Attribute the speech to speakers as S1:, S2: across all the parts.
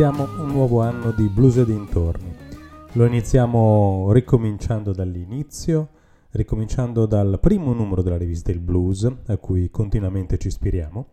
S1: iniziamo un nuovo anno di blues e dintorni. Lo iniziamo ricominciando dall'inizio, ricominciando dal primo numero della rivista Il Blues, a cui continuamente ci ispiriamo,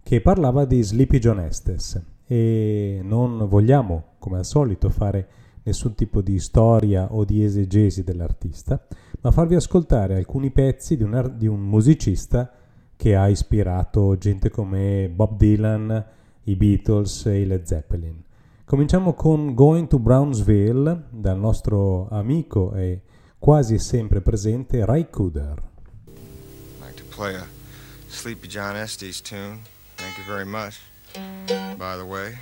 S1: che parlava di Sleepy John Estes e non vogliamo, come al solito, fare nessun tipo di storia o di esegesi dell'artista, ma farvi ascoltare alcuni pezzi di un, di un musicista che ha ispirato gente come Bob Dylan, i Beatles e i Led Zeppelin. Cominciamo con Going to Brownsville dal nostro amico e quasi sempre presente Ray Cooder.
S2: like to play a Sleepy John Estes tune. Thank you very much. By the way,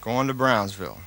S2: going to Brownsville.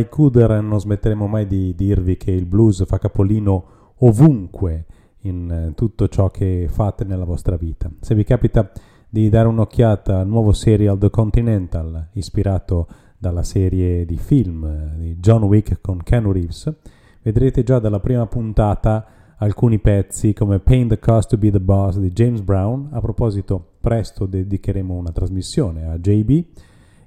S1: Ray Cooder non smetteremo mai di dirvi che il blues fa capolino ovunque in eh, tutto ciò che fate nella vostra vita. Se vi capita di dare un'occhiata al nuovo serial The Continental, ispirato
S3: dalla serie di film eh, di John Wick con Ken Reeves, vedrete già dalla prima puntata alcuni pezzi come Pain the Cost to be the Boss di James Brown. A proposito, presto dedicheremo una trasmissione a JB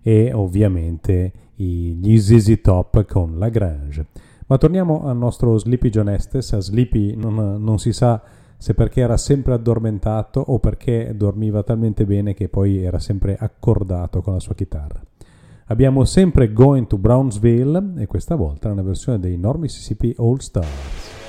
S3: e ovviamente gli ZZ Top con La Grange. Ma torniamo al nostro Sleepy John Estes. A Sleepy non, non si sa se perché era sempre addormentato o perché dormiva talmente bene che poi era sempre accordato con la sua chitarra. Abbiamo sempre Going to Brownsville e questa volta è una versione dei North Mississippi All Stars.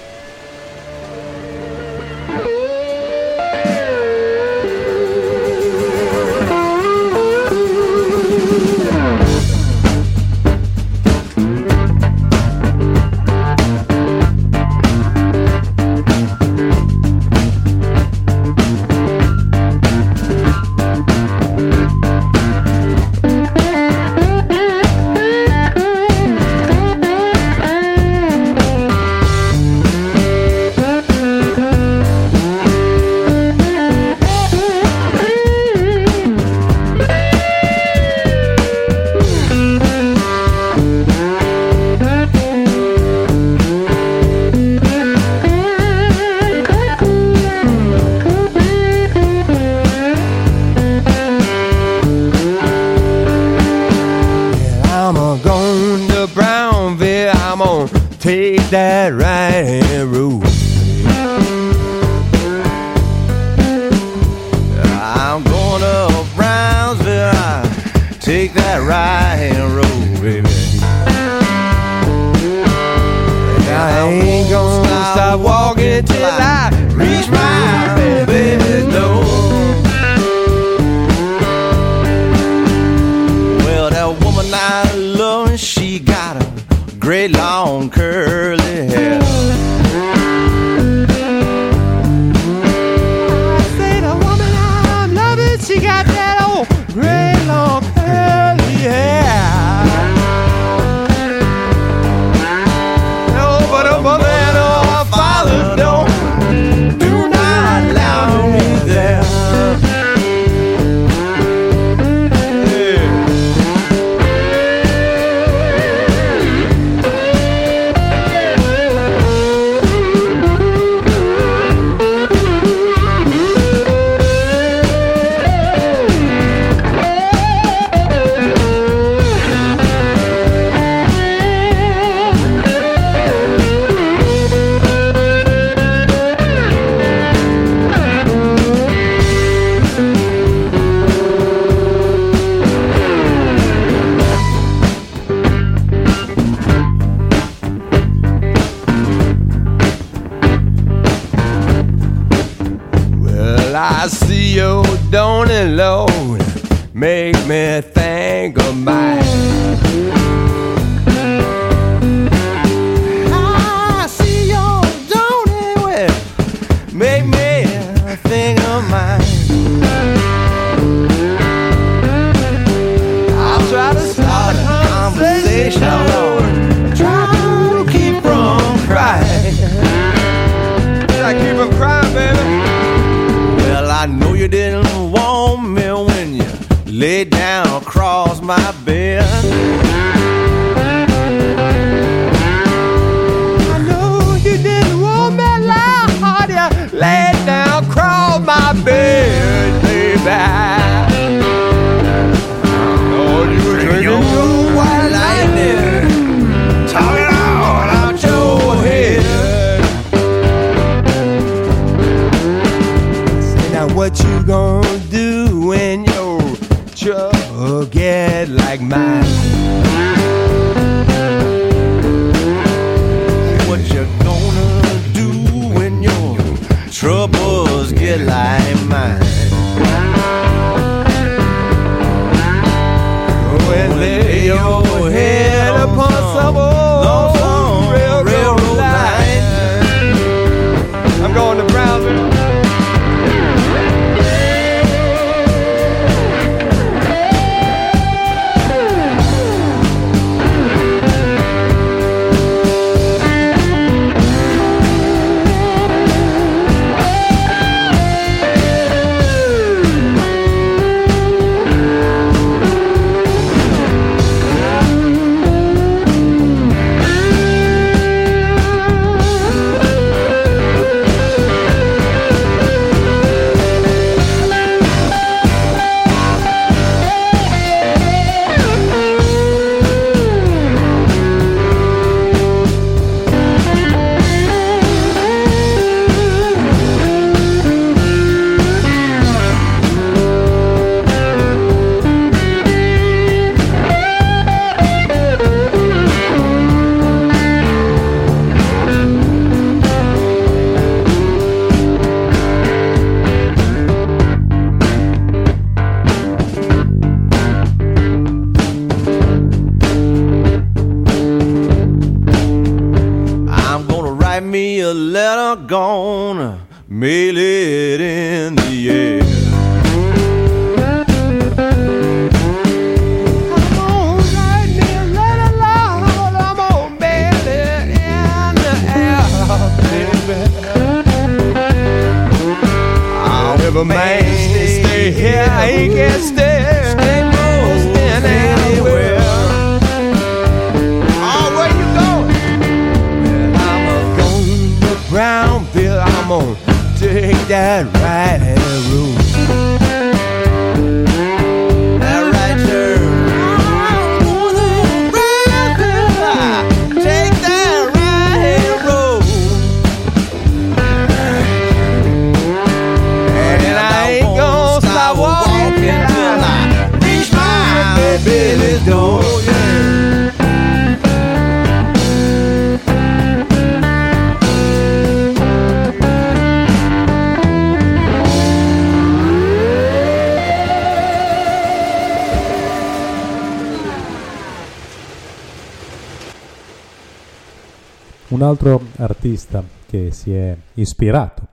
S1: artista che si è ispirato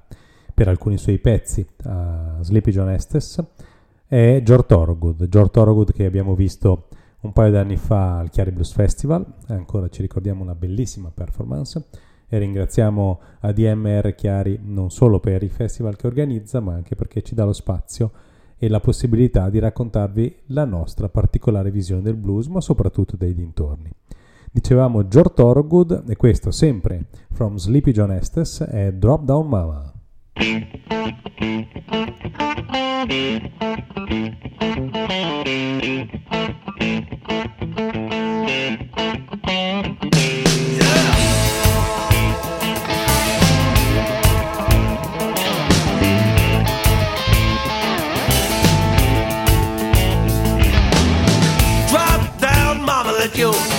S1: per alcuni suoi pezzi a Sleepy John Estes è George Thorogood. George Thorogood che abbiamo visto un paio di anni fa al Chiari Blues Festival, ancora ci ricordiamo una bellissima performance e ringraziamo ADMR Chiari non solo per i festival che organizza ma anche perché ci dà lo spazio e la possibilità di raccontarvi la nostra particolare visione del blues ma soprattutto dei dintorni. Dicevamo George Thorogood e questo sempre From Sleepy John Estes è Drop Down Mama.
S4: you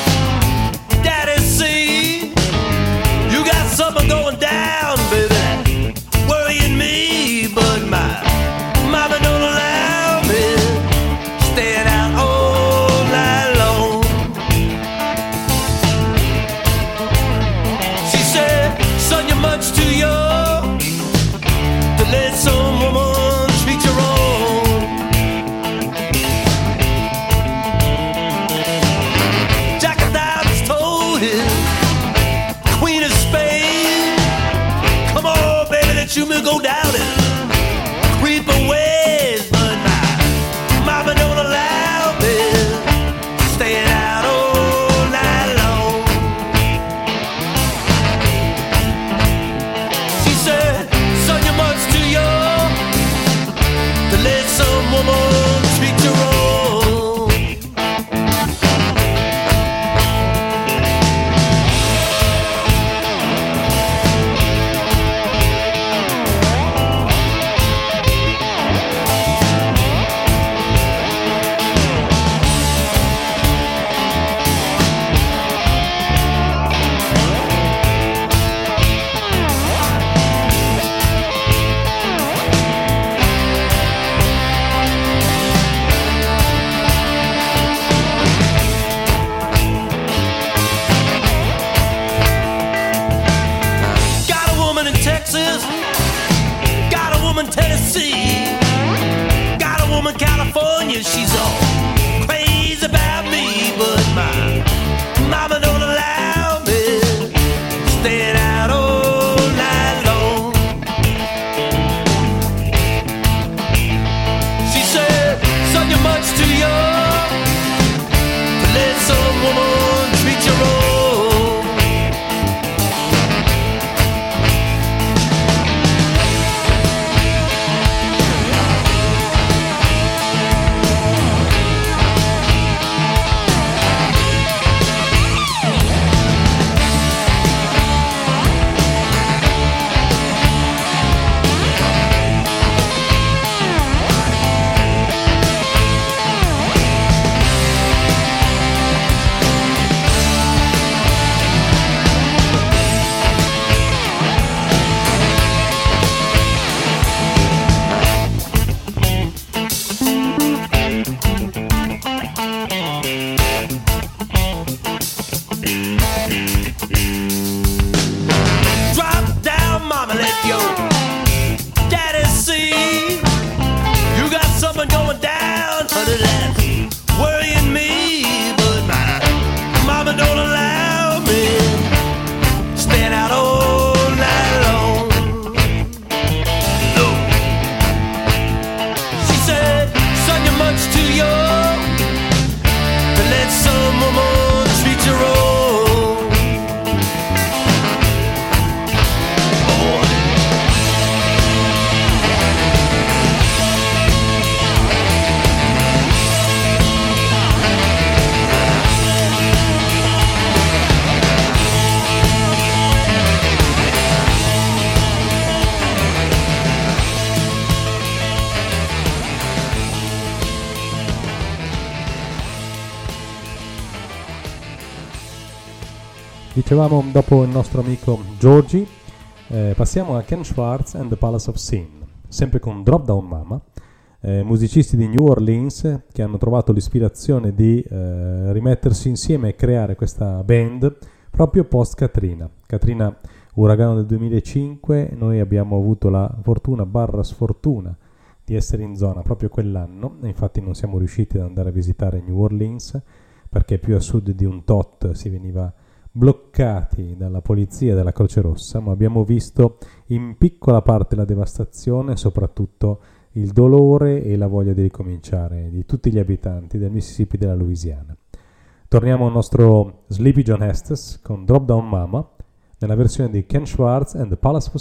S5: Dicevamo dopo il nostro amico Giorgi, eh, passiamo a Ken Schwartz and the Palace of Sin, sempre con Drop Down Mama, eh, musicisti di New Orleans che hanno trovato l'ispirazione di eh, rimettersi insieme e creare questa band proprio post Katrina. Katrina, uragano del 2005, noi abbiamo avuto la fortuna barra sfortuna di essere in zona proprio quell'anno, infatti non siamo riusciti ad andare a visitare New Orleans perché più a sud di un tot si veniva bloccati dalla polizia e dalla Croce Rossa, ma abbiamo visto in piccola parte la devastazione soprattutto il dolore e la voglia di ricominciare di tutti gli abitanti del Mississippi e della Louisiana. Torniamo al nostro Sleepy John Estes con Drop Down Mama nella versione di Ken Schwartz and the Palace for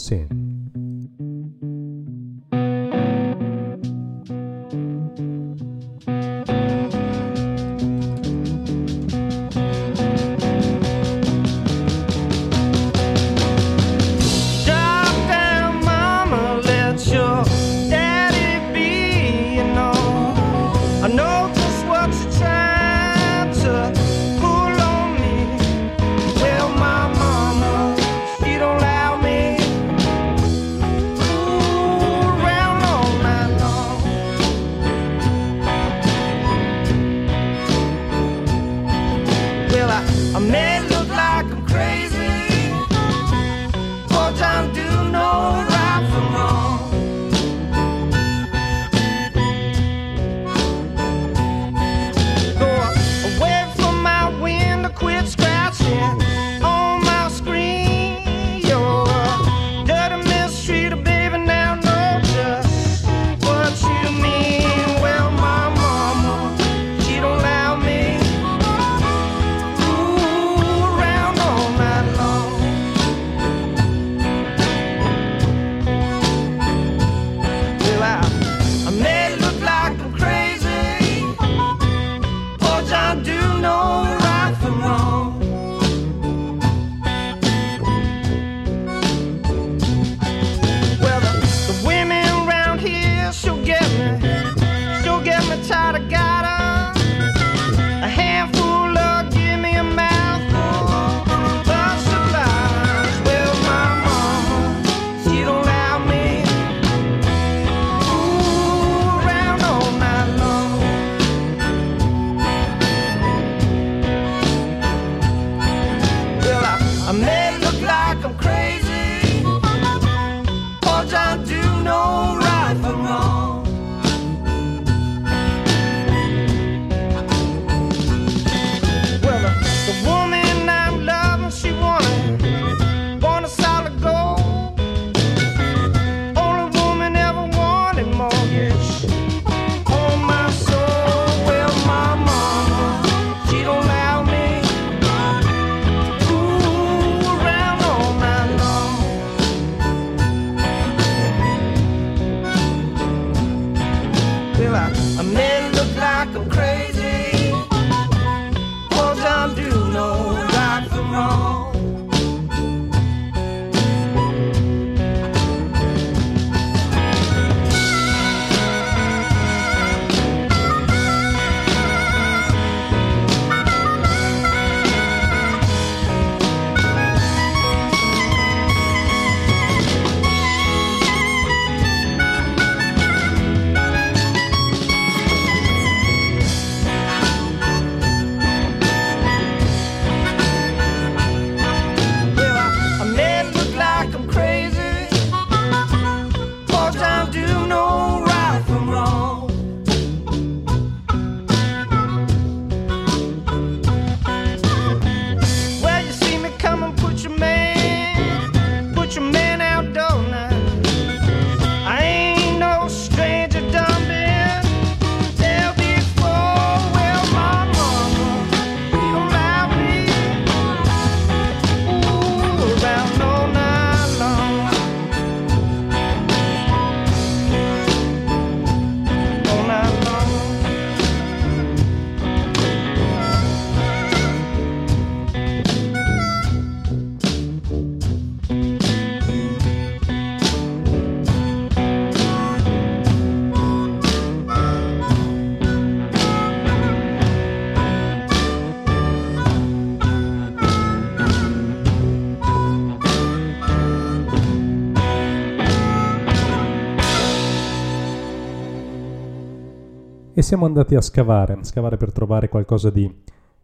S1: e siamo andati a scavare, a scavare per trovare qualcosa di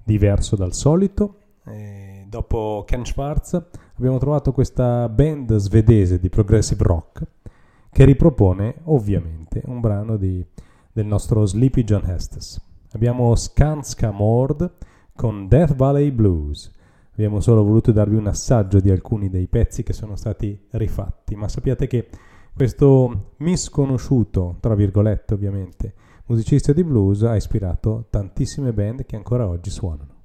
S1: diverso dal solito. E dopo Ken Schwartz abbiamo trovato questa band svedese di progressive rock che ripropone ovviamente un brano di- del nostro Sleepy John Estes. Abbiamo Skanska Mord con Death Valley Blues. Abbiamo solo voluto darvi un assaggio di alcuni dei pezzi che sono stati rifatti, ma sappiate che questo misconosciuto, tra virgolette ovviamente, musicista di blues ha ispirato tantissime band che ancora oggi suonano.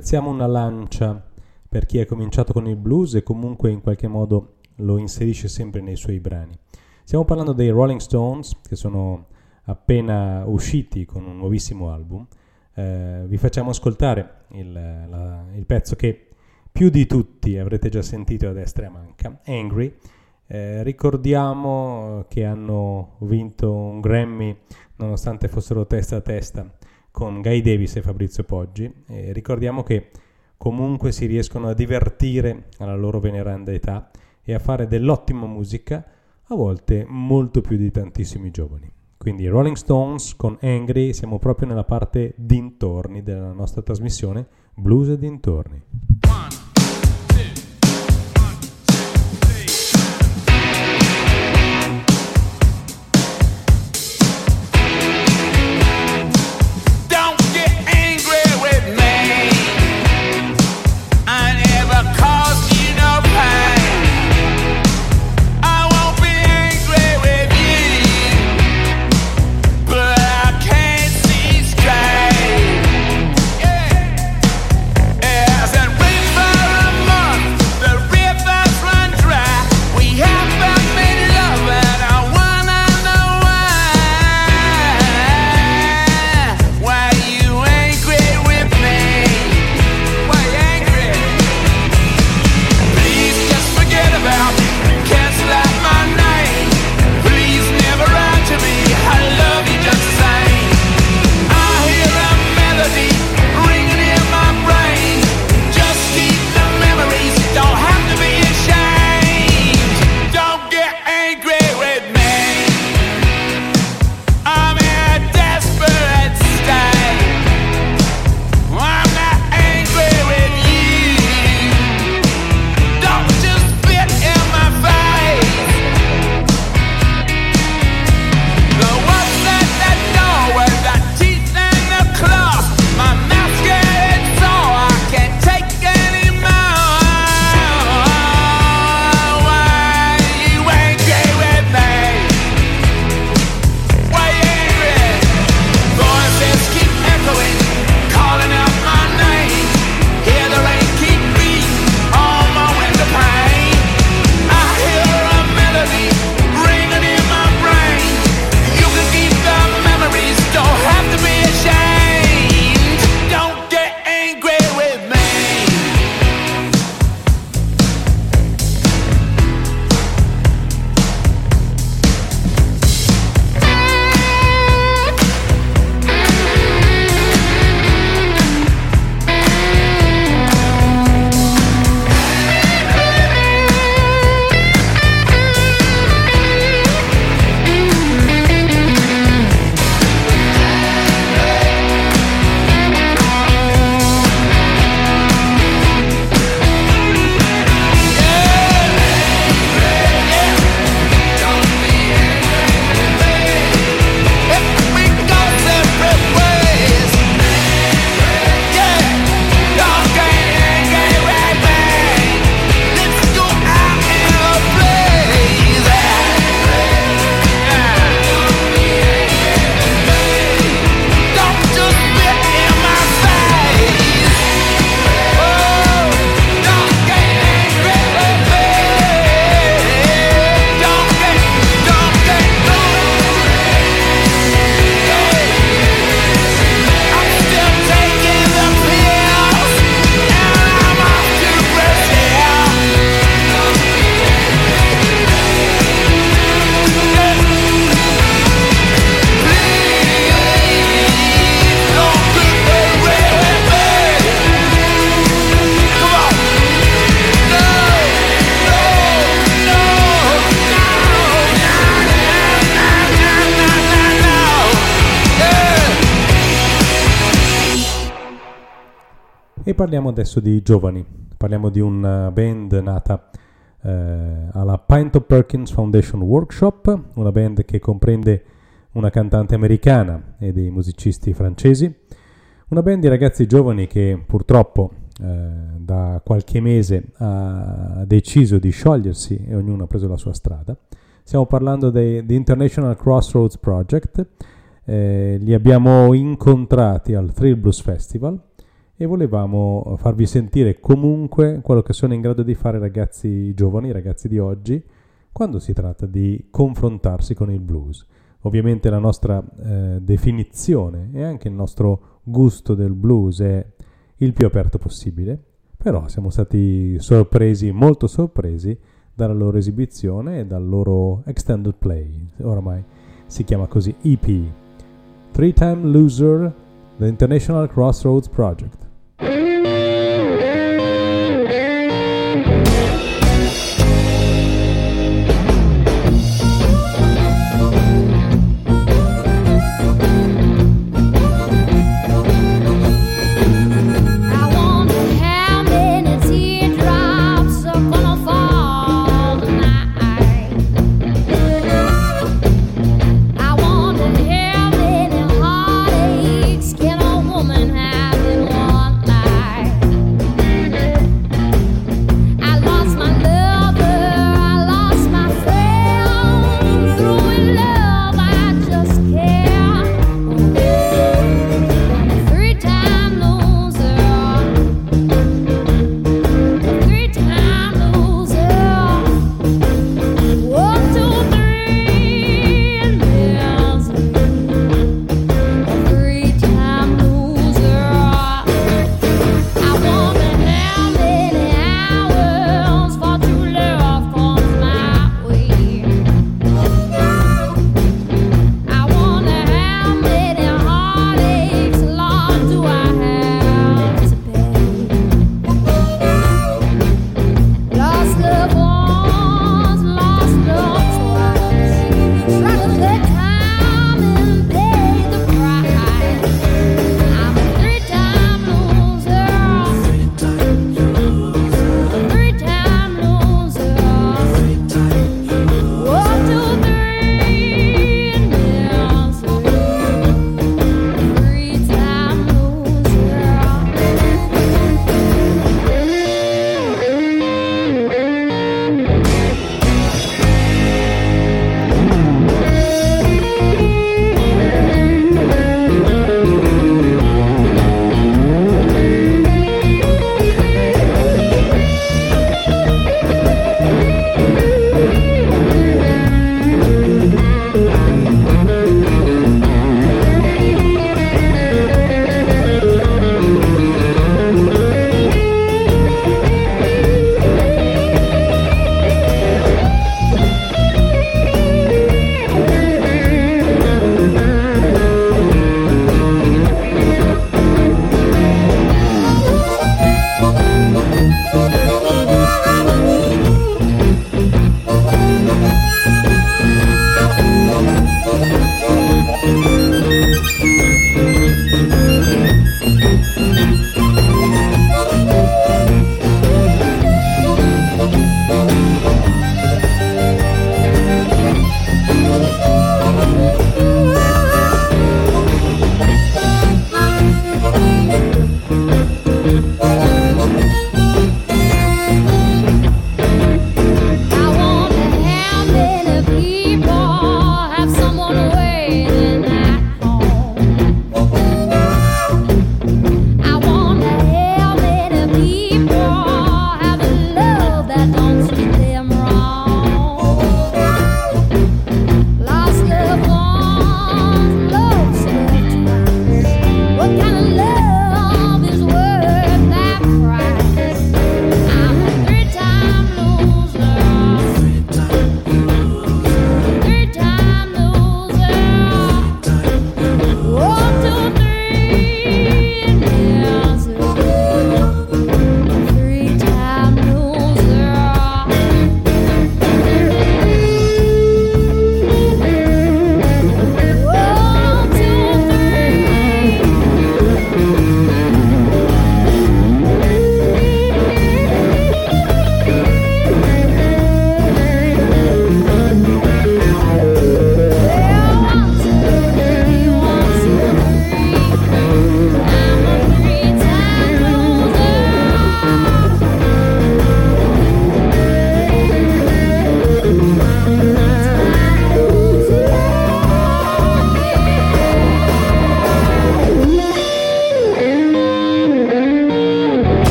S1: Spezziamo una lancia per chi ha cominciato con il blues e comunque in qualche modo lo inserisce sempre nei suoi brani. Stiamo parlando dei Rolling Stones che sono appena usciti con un nuovissimo album. Eh, vi facciamo ascoltare il, la- il pezzo che più di tutti avrete già sentito a destra e a manca, Angry. Eh, ricordiamo che hanno vinto un Grammy nonostante fossero testa a testa con Guy Davis e Fabrizio Poggi. E ricordiamo che comunque si riescono a divertire alla loro veneranda età e a fare dell'ottima musica, a volte molto più di tantissimi giovani. Quindi Rolling Stones con Angry siamo proprio nella parte dintorni della nostra trasmissione Blues e dintorni.
S6: Don't
S1: parliamo adesso di giovani, parliamo di una band nata eh, alla Pinto Perkins Foundation Workshop, una band che comprende una cantante americana e dei musicisti francesi, una band di ragazzi giovani che purtroppo eh, da qualche mese ha deciso di sciogliersi e ognuno ha preso la sua strada. Stiamo parlando The International Crossroads Project, eh, li abbiamo incontrati al Thrill Blues Festival e volevamo farvi sentire comunque quello che sono in grado di fare i ragazzi giovani, i ragazzi di oggi, quando si tratta di confrontarsi con il blues. Ovviamente la nostra eh, definizione e anche il nostro gusto del blues è il più aperto possibile, però siamo stati sorpresi, molto sorpresi, dalla loro esibizione e dal loro extended play, oramai si chiama così EP. Three Time Loser, The International Crossroads Project. Mm-hmm.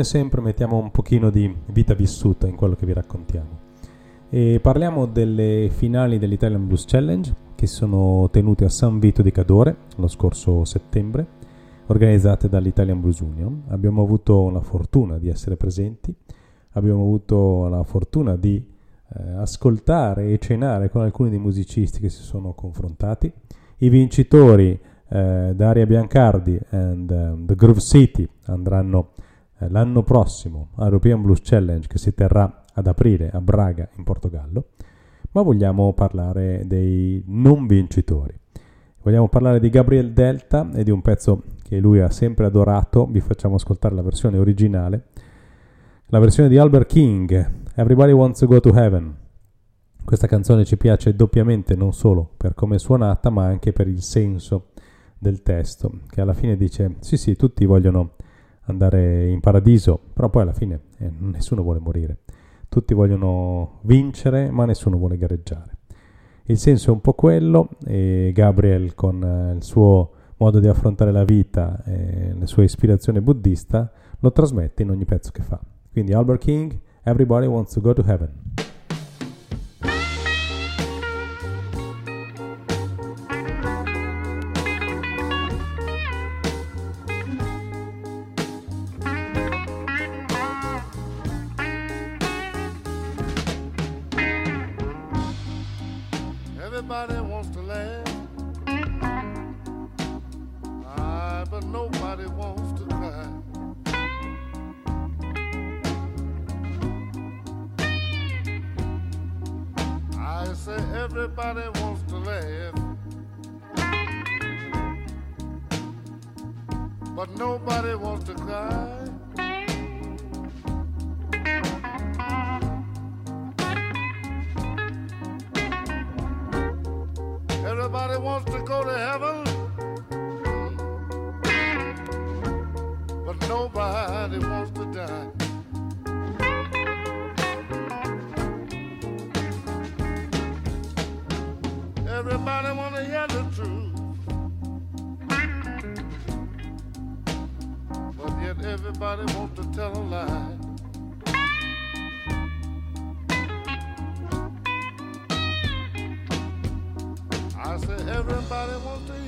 S1: Come sempre mettiamo un pochino di vita vissuta in quello che vi raccontiamo. E parliamo delle finali dell'Italian Blues Challenge che sono tenute a San Vito di Cadore lo scorso settembre, organizzate dall'Italian Blues Union. Abbiamo avuto la fortuna di essere presenti, abbiamo avuto la fortuna di eh, ascoltare e cenare con alcuni dei musicisti che si sono confrontati. I vincitori eh, Daria Biancardi e um, The Groove City andranno eh, l'anno prossimo all'European Blues Challenge che si terrà ad aprile a Braga in Portogallo, ma vogliamo parlare dei non vincitori. Vogliamo parlare di Gabriel Delta e di un pezzo che lui ha sempre adorato, vi facciamo ascoltare la versione originale, la versione di Albert King, Everybody Wants to Go to Heaven. Questa canzone ci piace doppiamente non solo per come è suonata, ma anche per il senso del testo, che alla fine dice sì sì, tutti vogliono andare in paradiso, però poi alla fine eh, nessuno vuole morire. Tutti vogliono vincere, ma nessuno vuole gareggiare. Il senso è un po' quello e Gabriel con eh, il suo modo di affrontare la vita e la sua ispirazione buddista lo trasmette in ogni pezzo che fa. Quindi Albert King, Everybody Wants to Go to Heaven.
S7: Laugh. But nobody wants to cry. Everybody wants to go to heaven, but nobody wants to die. Everybody want to hear the truth, but yet everybody wants to tell a lie. I say everybody wants to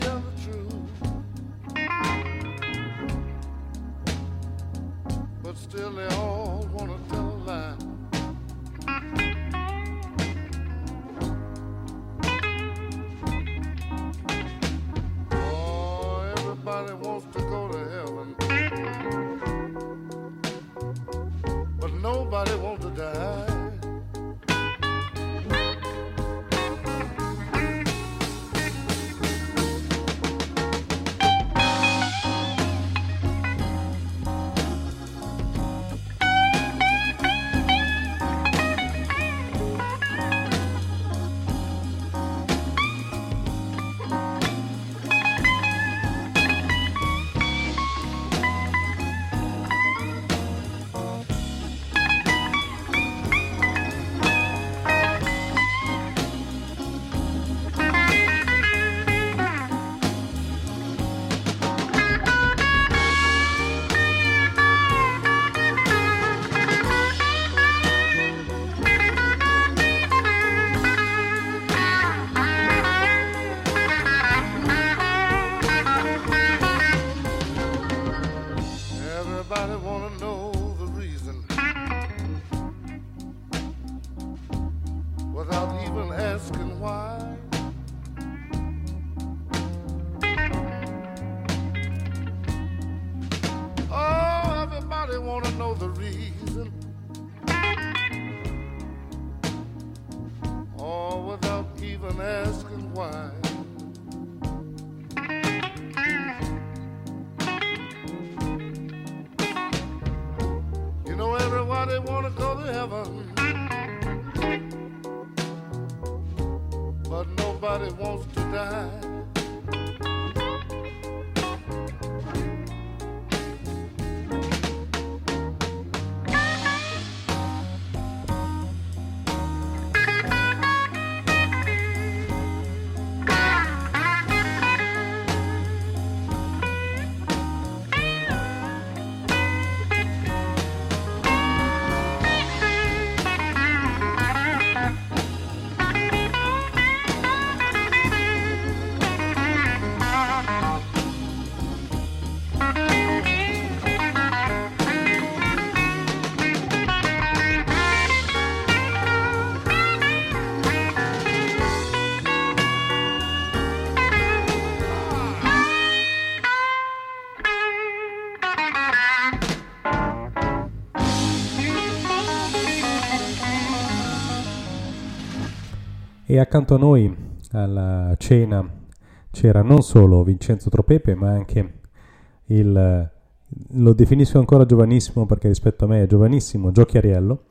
S1: E accanto a noi alla cena c'era non solo Vincenzo Tropepe, ma anche il, lo definisco ancora giovanissimo perché rispetto a me è giovanissimo, Gio Chiariello,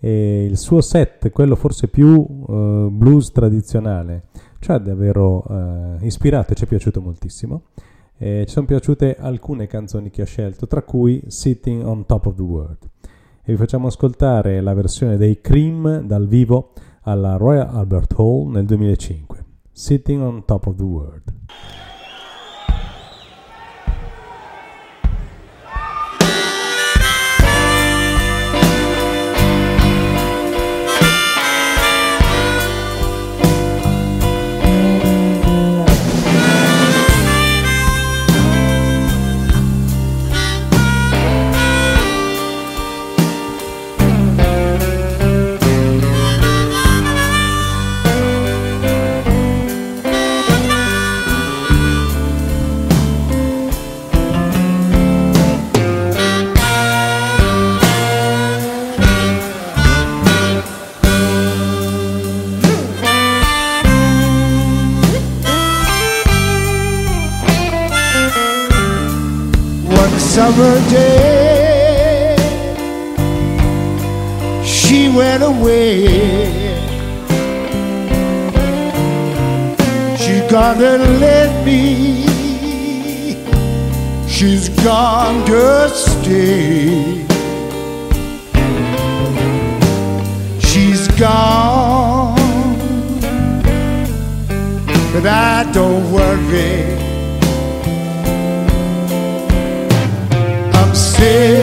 S1: e il suo set, quello forse più eh, blues tradizionale, ci ha davvero eh, ispirato e ci è piaciuto moltissimo. E ci sono piaciute alcune canzoni che ha scelto, tra cui Sitting on Top of the World. E vi facciamo ascoltare la versione dei Cream dal vivo alla Royal Albert Hall nel 2005. Sitting on Top of the World.
S8: Summer day, she went away. She gonna let me. She's gone to stay. She's gone, but I don't worry. Hey.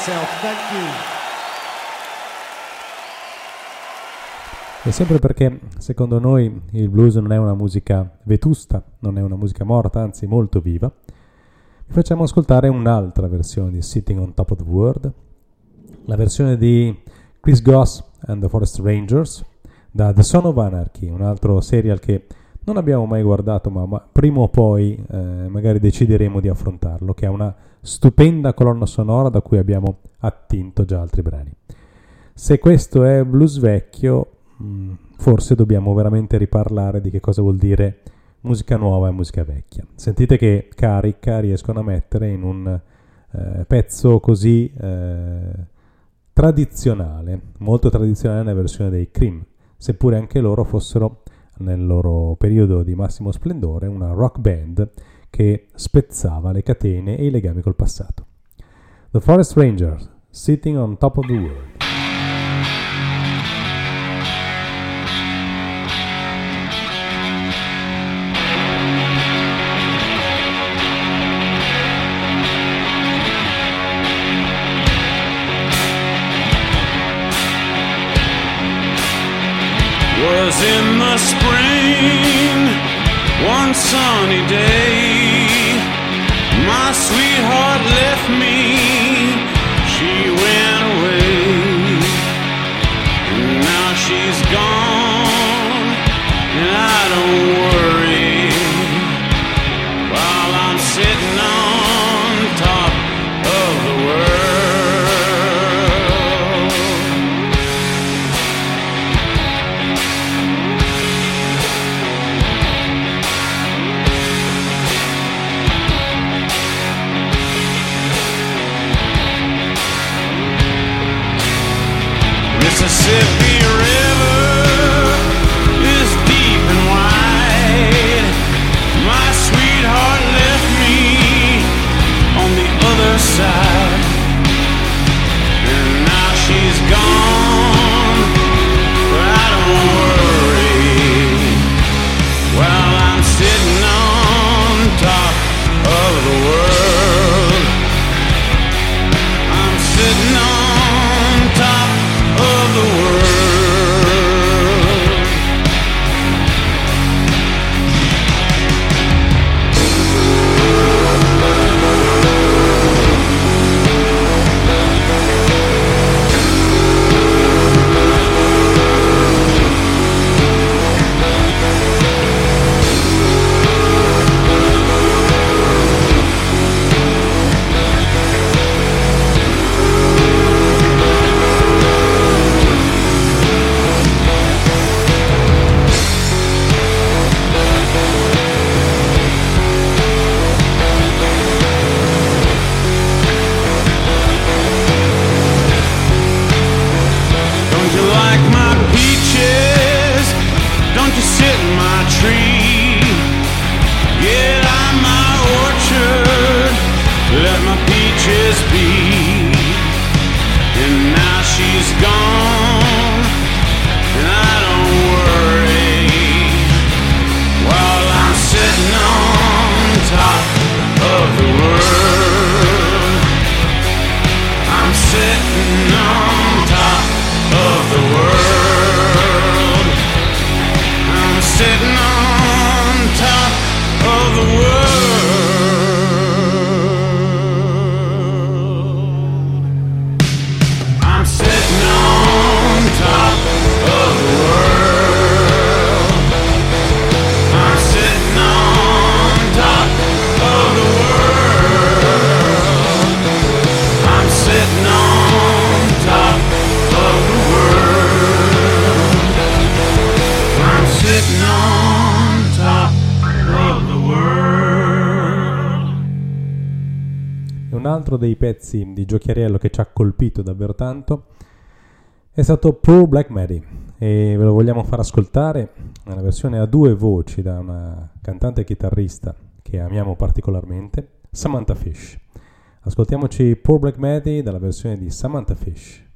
S8: Myself. Thank you.
S1: E sempre perché secondo noi il blues non è una musica vetusta, non è una musica morta, anzi molto viva, vi facciamo ascoltare un'altra versione di Sitting on Top of the World, la versione di Chris Goss and the Forest Rangers da The Son of Anarchy, un altro serial che non abbiamo mai guardato, ma, ma prima o poi eh, magari decideremo di affrontarlo, che ha una stupenda colonna sonora da cui abbiamo attinto già altri brani. Se questo è blues vecchio, mh, forse dobbiamo veramente riparlare di che cosa vuol dire musica nuova e musica vecchia. Sentite che carica riescono a mettere in un eh, pezzo così eh, tradizionale, molto tradizionale nella versione dei Cream, seppure anche loro fossero nel loro periodo di massimo splendore una rock band che spezzava le catene e i legami col passato. The Forest Rangers, Sitting on Top of the World.
S6: was in the spring, one sunny day. Sweetheart left me, she went away. And now she's gone, and I don't worry. Mississippi
S9: dei pezzi di giochiariello che ci ha colpito davvero tanto è stato Poor Black Mary e ve lo vogliamo far ascoltare nella versione a due voci da una cantante e chitarrista che amiamo particolarmente, Samantha Fish. Ascoltiamoci Poor Black Mary dalla versione di Samantha Fish.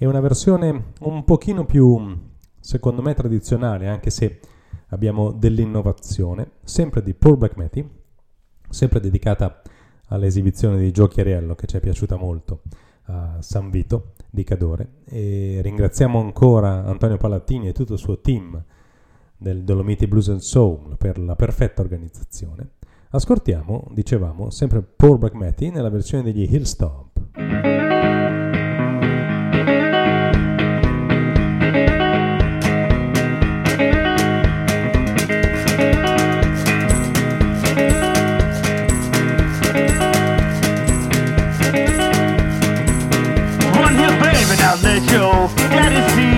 S9: È una versione un pochino più,
S1: secondo me, tradizionale, anche se abbiamo dell'innovazione, sempre di Paul Blackmetty, sempre dedicata all'esibizione di Gio Chiariello, che ci è piaciuta molto, a San Vito di Cadore. E ringraziamo ancora Antonio Palattini e tutto il suo team del Dolomiti Blues and Soul per la perfetta organizzazione. Ascoltiamo, dicevamo, sempre Paul Blackmetty nella versione degli Hillstomp.
S6: skills. Let it
S1: be.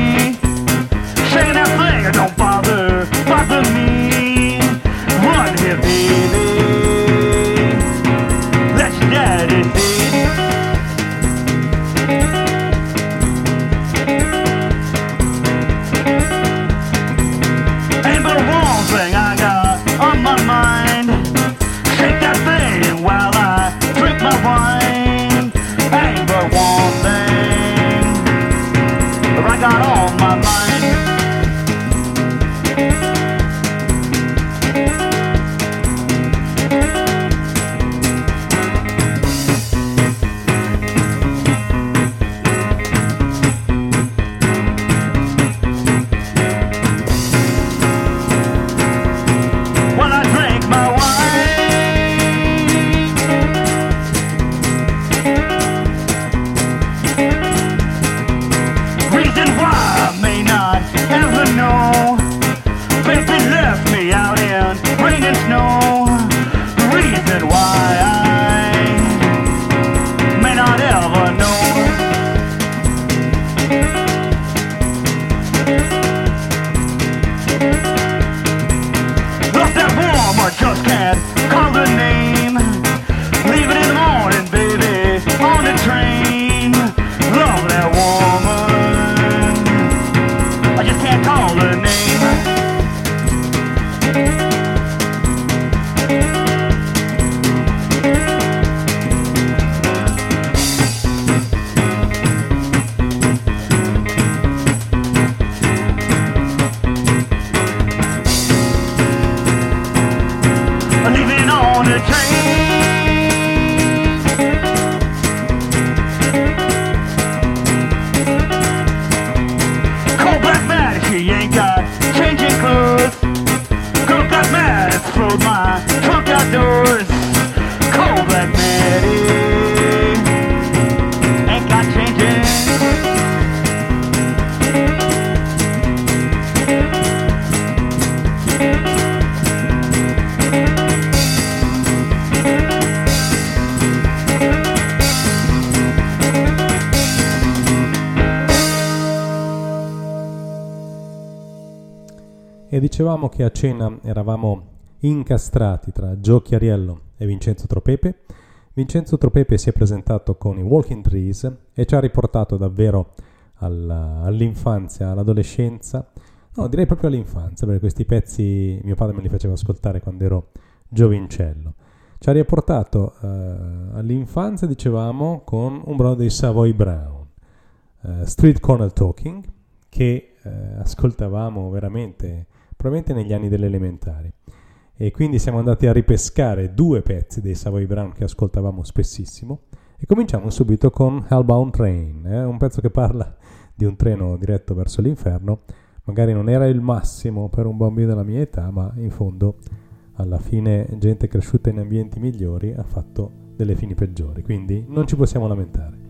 S1: Dicevamo che a cena eravamo incastrati tra Gio Chiariello e Vincenzo Tropepe. Vincenzo Tropepe si è presentato con i Walking Trees e ci ha riportato davvero alla- all'infanzia, all'adolescenza, no direi proprio all'infanzia perché questi pezzi mio padre me li faceva ascoltare quando ero giovincello. Ci ha riportato eh, all'infanzia, dicevamo, con un brano dei Savoy Brown, eh, Street Corner Talking, che eh, ascoltavamo veramente, probabilmente negli anni delle elementari. E quindi siamo andati a ripescare due pezzi dei Savoy Brown che ascoltavamo spessissimo. E cominciamo subito con Hellbound Train, eh, un pezzo che parla di un treno diretto verso l'inferno. Magari non era il massimo per un bambino della mia età, ma in fondo alla fine gente cresciuta in ambienti migliori ha fatto delle fini peggiori, quindi non ci possiamo lamentare.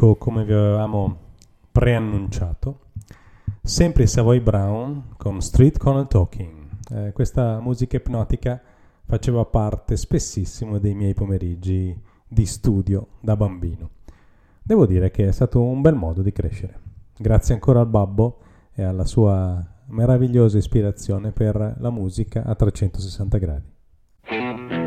S1: Ed ecco come vi avevamo preannunciato, sempre Savoy Brown con Street Corner Talking. Eh, questa musica ipnotica faceva parte spessissimo dei miei pomeriggi di studio da bambino. Devo dire che è stato un bel modo di crescere. Grazie ancora al babbo e alla sua meravigliosa ispirazione per la musica a 360 gradi.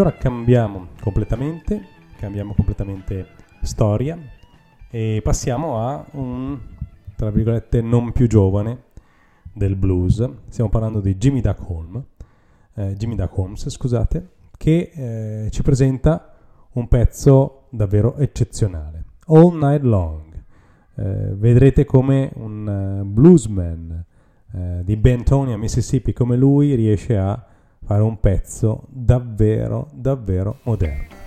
S1: Ed ora cambiamo completamente, cambiamo completamente storia e passiamo a un, tra virgolette, non più giovane del blues. Stiamo parlando di Jimmy Duck Holmes, eh, Jimmy Duck scusate, che eh, ci presenta un pezzo davvero eccezionale, All Night Long. Eh, vedrete come un eh, bluesman eh, di Bentonia, Mississippi, come lui riesce a fare un pezzo davvero, davvero moderno.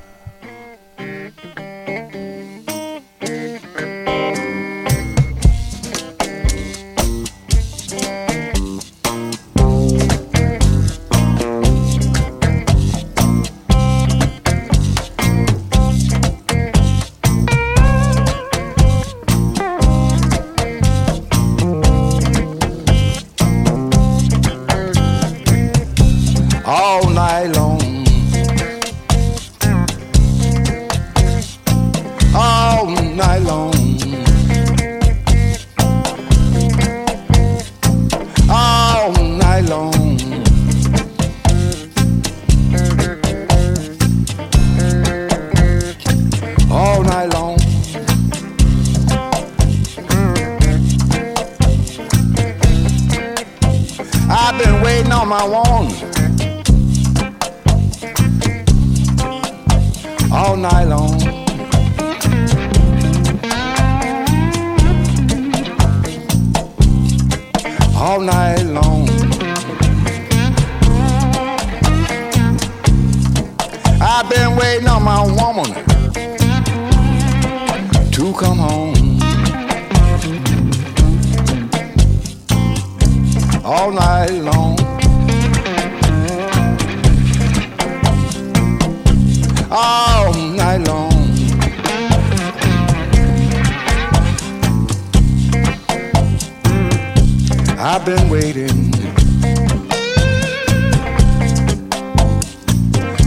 S10: I've been waiting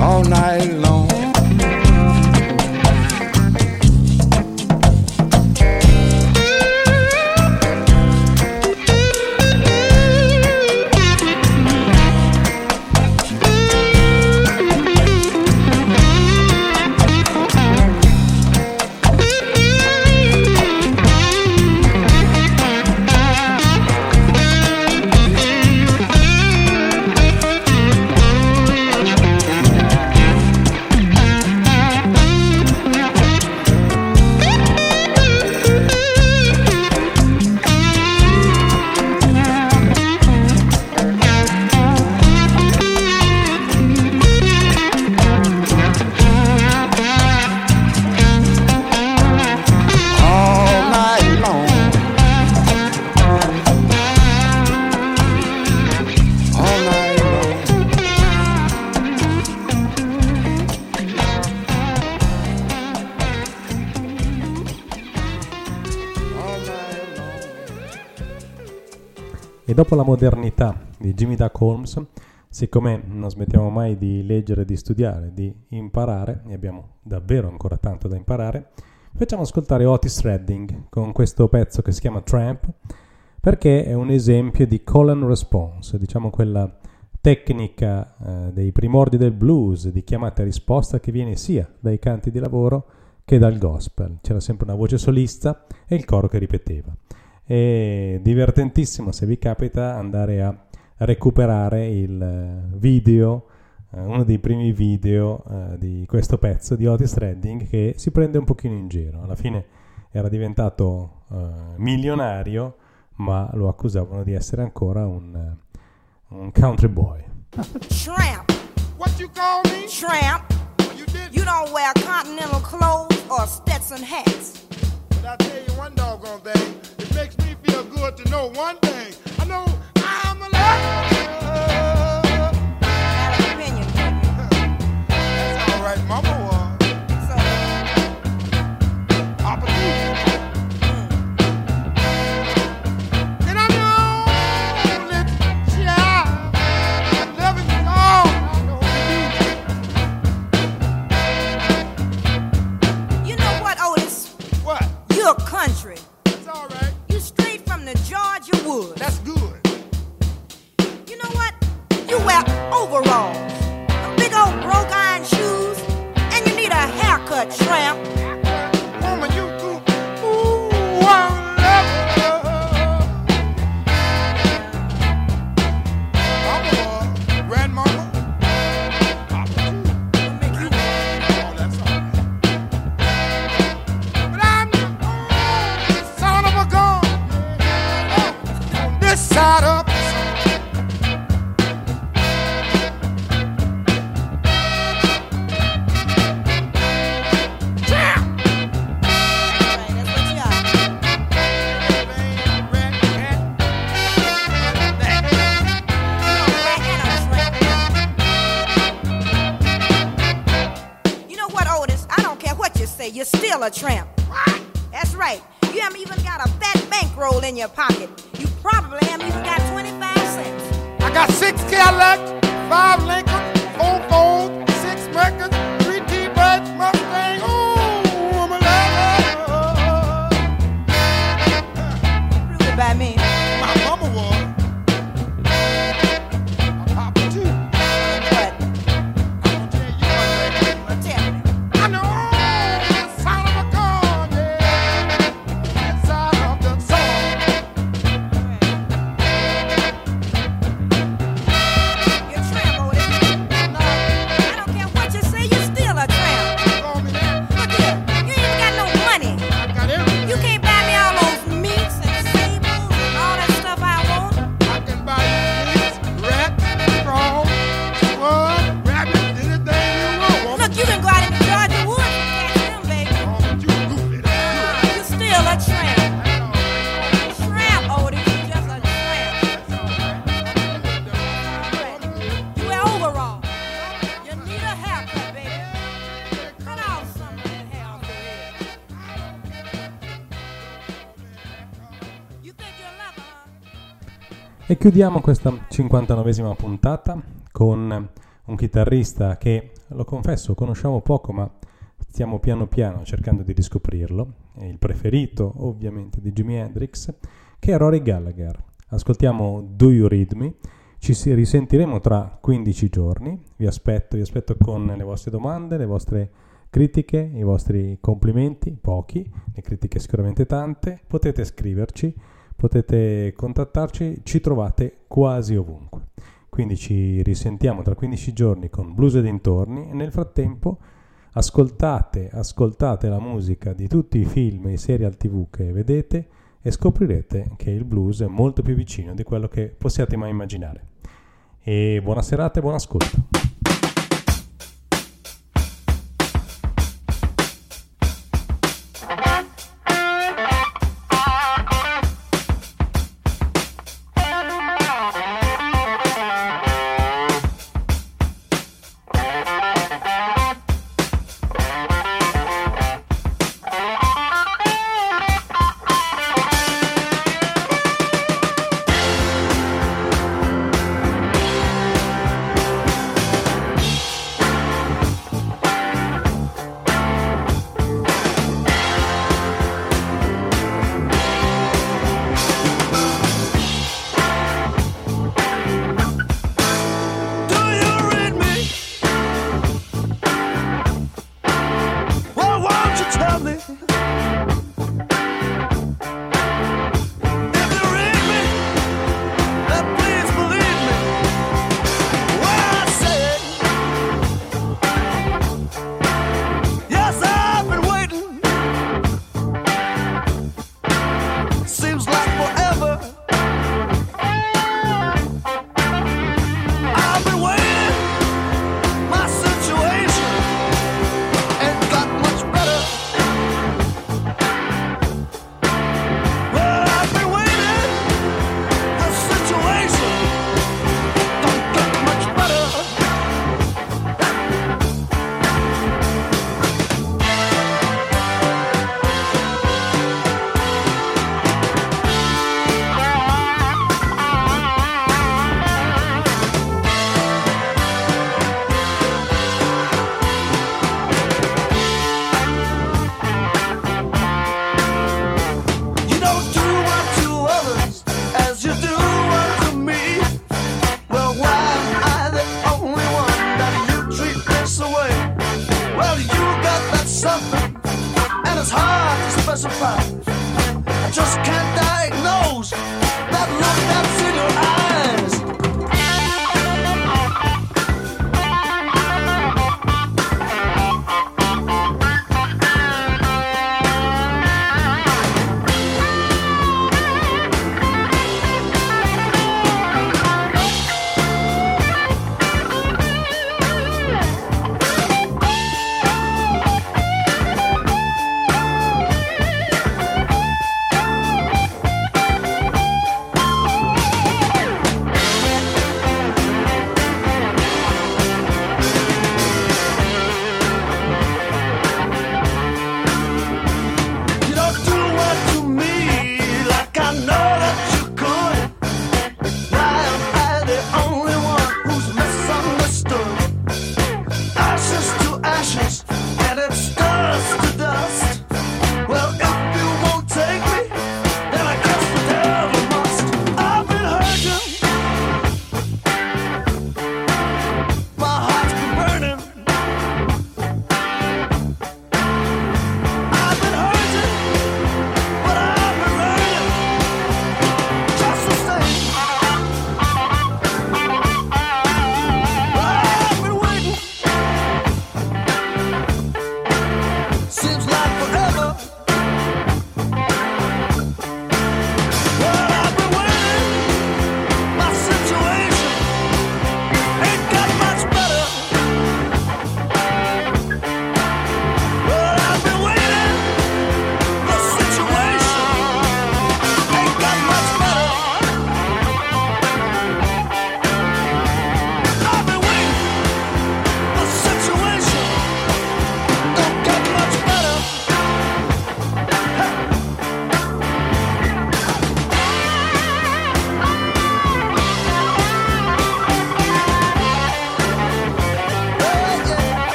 S10: all night long.
S1: Dopo la modernità di Jimmy Duck Holmes, siccome non smettiamo mai di leggere, di studiare, di imparare, e abbiamo davvero ancora tanto da imparare, facciamo ascoltare Otis Redding con questo pezzo che si chiama Tramp, perché è un esempio di call and response, diciamo quella tecnica eh, dei primordi del blues, di chiamata e risposta che viene sia dai canti di lavoro che dal gospel. C'era sempre una voce solista e il coro che ripeteva. È divertentissimo se vi capita andare a recuperare il eh, video, eh, uno dei primi video eh, di questo pezzo di Otis Redding che si prende un pochino in giro. Alla fine era diventato milionario, ma lo accusavano di essere ancora un, un country boy.
S9: Tramp.
S11: What you call me?
S9: Tramp.
S11: You did.
S9: You don't wear continental clothes or Stetson hats.
S11: But I tell you one doggone thing. It makes me feel good to know one thing. I know I'm alive.
S9: Have an opinion.
S11: That's all right, Mama the
S9: Georgia woods.
S11: That's good.
S9: You know what? You wear overalls, big old broke iron shoes, and you need a haircut, tramp.
S11: A tramp.
S1: Chiudiamo questa 59esima puntata con un chitarrista che, lo confesso, conosciamo poco, ma stiamo piano piano cercando di riscoprirlo. È il preferito, ovviamente, di Jimi Hendrix, che è Rory Gallagher. Ascoltiamo Do You Read Me? Ci risentiremo tra 15 giorni. Vi aspetto, vi aspetto con le vostre domande, le vostre critiche, i vostri complimenti, pochi, le critiche sicuramente tante. Potete scriverci, potete contattarci, ci trovate quasi ovunque. Quindi ci risentiamo tra 15 giorni con Blues e dintorni e nel frattempo ascoltate, ascoltate la musica di tutti i film e i serial tv che vedete e scoprirete che il blues è molto più vicino di quello che possiate mai immaginare. E buona serata e buon ascolto.